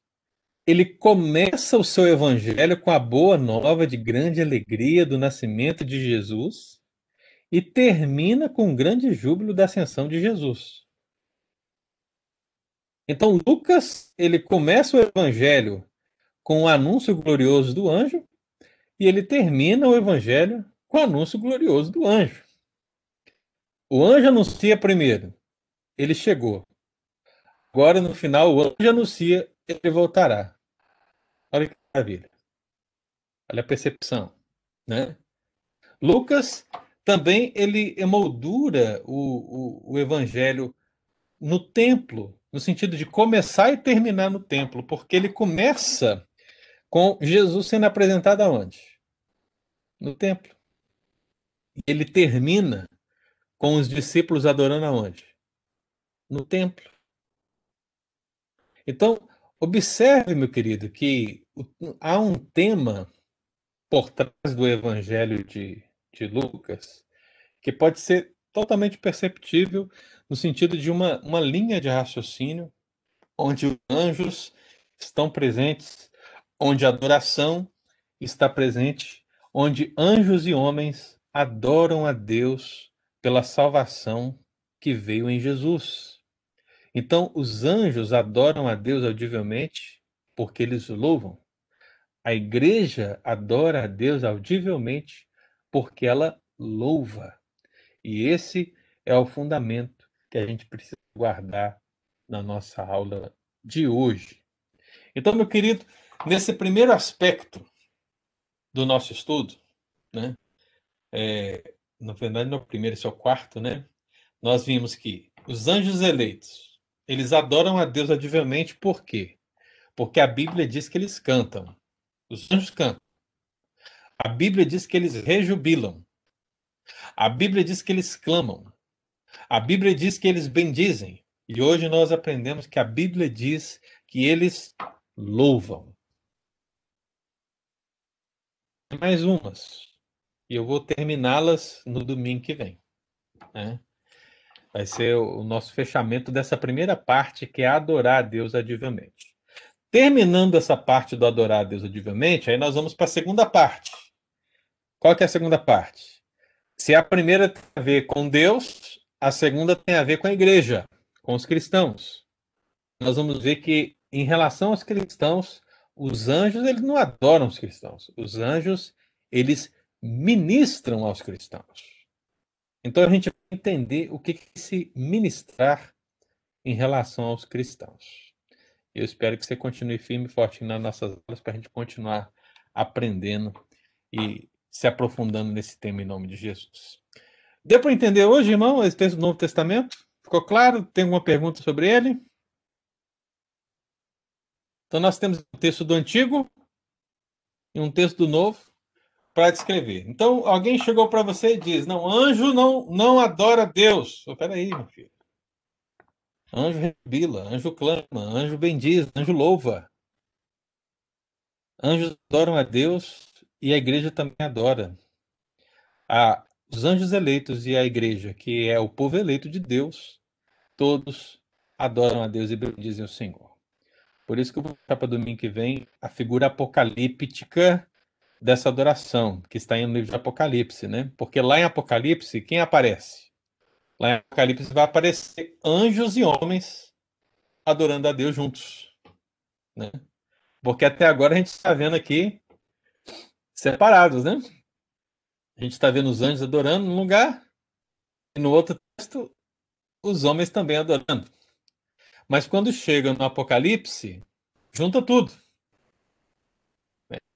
ele começa o seu evangelho com a boa nova de grande alegria do nascimento de Jesus e termina com um grande júbilo da ascensão de Jesus. Então Lucas, ele começa o evangelho com o anúncio glorioso do anjo e ele termina o evangelho com o anúncio glorioso do anjo. O anjo anuncia primeiro, ele chegou. Agora, no final, o anjo anuncia, ele voltará. Olha que maravilha. Olha a percepção. Né? Lucas também ele emoldura o, o, o evangelho no templo, no sentido de começar e terminar no templo, porque ele começa com Jesus sendo apresentado aonde? No templo. Ele termina com os discípulos adorando aonde? No templo. Então, observe, meu querido, que há um tema por trás do evangelho de, de Lucas que pode ser totalmente perceptível no sentido de uma, uma linha de raciocínio onde os anjos estão presentes, onde a adoração está presente, onde anjos e homens adoram a Deus pela salvação que veio em Jesus. Então, os anjos adoram a Deus audivelmente porque eles louvam. A igreja adora a Deus audivelmente porque ela louva. E esse é o fundamento que a gente precisa guardar na nossa aula de hoje. Então, meu querido, nesse primeiro aspecto do nosso estudo, né? É, na verdade, não é o primeiro, esse é o quarto, né? Nós vimos que os anjos eleitos, eles adoram a Deus adivelmente, por quê? Porque a Bíblia diz que eles cantam. Os anjos cantam. A Bíblia diz que eles rejubilam. A Bíblia diz que eles clamam. A Bíblia diz que eles bendizem. E hoje nós aprendemos que a Bíblia diz que eles louvam. Mais umas. E eu vou terminá-las no domingo que vem. Né? Vai ser o nosso fechamento dessa primeira parte, que é adorar a Deus adivelmente. Terminando essa parte do adorar a Deus adivelmente, aí nós vamos para a segunda parte. Qual que é a segunda parte? Se a primeira tem a ver com Deus, a segunda tem a ver com a igreja, com os cristãos. Nós vamos ver que, em relação aos cristãos, os anjos eles não adoram os cristãos. Os anjos eles ministram aos cristãos. Então a gente vai entender o que é se ministrar em relação aos cristãos. Eu espero que você continue firme e forte nas nossas aulas para a gente continuar aprendendo e se aprofundando nesse tema em nome de Jesus. Deu para entender hoje, irmão, esse texto do Novo Testamento? Ficou claro? Tem alguma pergunta sobre ele? Então nós temos um texto do Antigo e um texto do Novo para descrever. Então, alguém chegou para você e diz: Não, anjo não, não adora Deus. Oh, peraí, meu filho. Anjo rebila, anjo clama, anjo bendiz, anjo louva. Anjos adoram a Deus e a igreja também adora. A, os anjos eleitos e a igreja, que é o povo eleito de Deus, todos adoram a Deus e bendizem o Senhor. Por isso que eu vou para domingo que vem a figura apocalíptica dessa adoração, que está no livro de Apocalipse, né? Porque lá em Apocalipse, quem aparece? Lá em Apocalipse vai aparecer anjos e homens adorando a Deus juntos, né? Porque até agora a gente está vendo aqui separados, né? A gente está vendo os anjos adorando num lugar e no outro texto os homens também adorando. Mas quando chega no Apocalipse, junta tudo.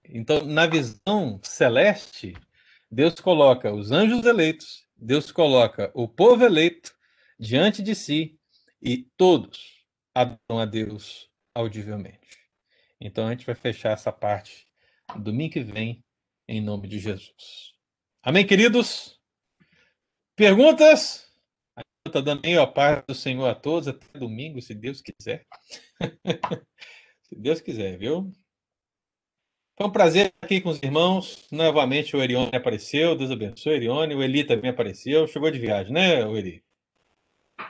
Então, na visão celeste, Deus coloca os anjos eleitos, Deus coloca o povo eleito diante de si e todos adoram a Deus audivelmente. Então, a gente vai fechar essa parte domingo que vem, em nome de Jesus. Amém, queridos? Perguntas? Está dando aí a paz do Senhor a todos até domingo, se Deus quiser. [laughs] se Deus quiser, viu? Foi um prazer aqui com os irmãos. Novamente o Erione apareceu. Deus abençoe, Erione. O Eli também apareceu. Chegou de viagem, né?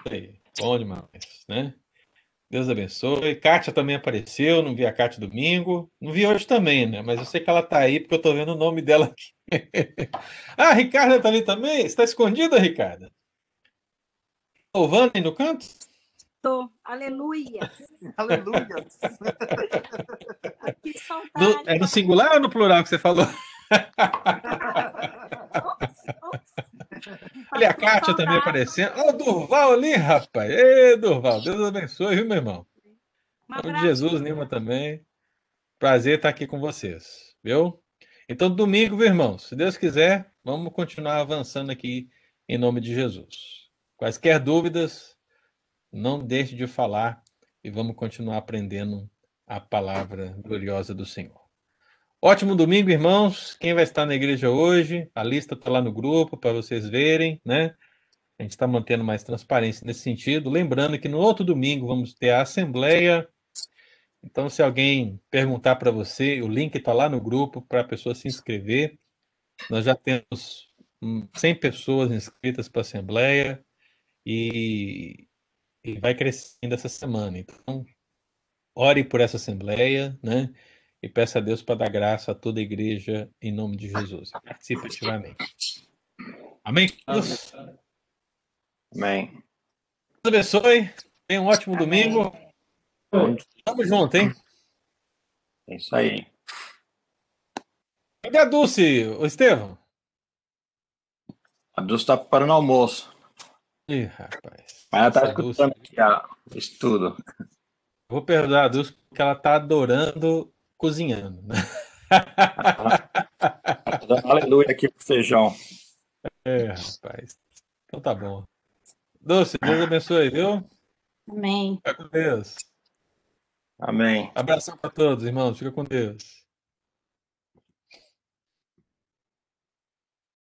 Aí, bom demais, né? Deus abençoe. Kátia também apareceu. Não vi a Kátia domingo. Não vi hoje também, né? Mas eu sei que ela está aí porque eu estou vendo o nome dela aqui. [laughs] ah, a Ricarda está ali também? Está escondida, Ricarda? Louvando aí no canto?
Tô. Aleluia. [laughs]
Aleluia.
Que saudade.
No, é no singular ou no plural que você falou? [laughs] Olha a Kátia também aparecendo. Olha o Durval ali, rapaz. Ê, Durval, Deus abençoe, viu, meu irmão?
Um
Em nome de
abraço.
Jesus, Nilma também. Prazer estar aqui com vocês, viu? Então, domingo, viu, irmãos? Se Deus quiser, vamos continuar avançando aqui em nome de Jesus. Quaisquer dúvidas, não deixe de falar e vamos continuar aprendendo a palavra gloriosa do Senhor. Ótimo domingo, irmãos. Quem vai estar na igreja hoje? A lista está lá no grupo para vocês verem, né? A gente está mantendo mais transparência nesse sentido. Lembrando que no outro domingo vamos ter a assembleia. Então, se alguém perguntar para você, o link está lá no grupo para a pessoa se inscrever. Nós já temos hum, 100 pessoas inscritas para a assembleia e, e vai crescendo essa semana. Então, ore por essa assembleia, né? E peça a Deus para dar graça a toda a igreja em nome de Jesus. Participe ativamente. Amém? Deus
Amém.
abençoe. Tenha um ótimo domingo. Tamo junto, hein?
É isso aí.
Cadê a Dulce, ô Estevam?
A Dulce está preparando almoço.
Ih, rapaz.
Mas ela está
Essa
escutando aqui o estudo.
Vou perdoar a Dulce porque ela tá adorando cozinhando. né? [laughs]
Aleluia aqui pro feijão.
É, rapaz. Então tá bom. Dulce, Deus abençoe, viu?
Amém.
Fica com Deus.
Amém.
Abração para todos, irmãos. Fica com Deus.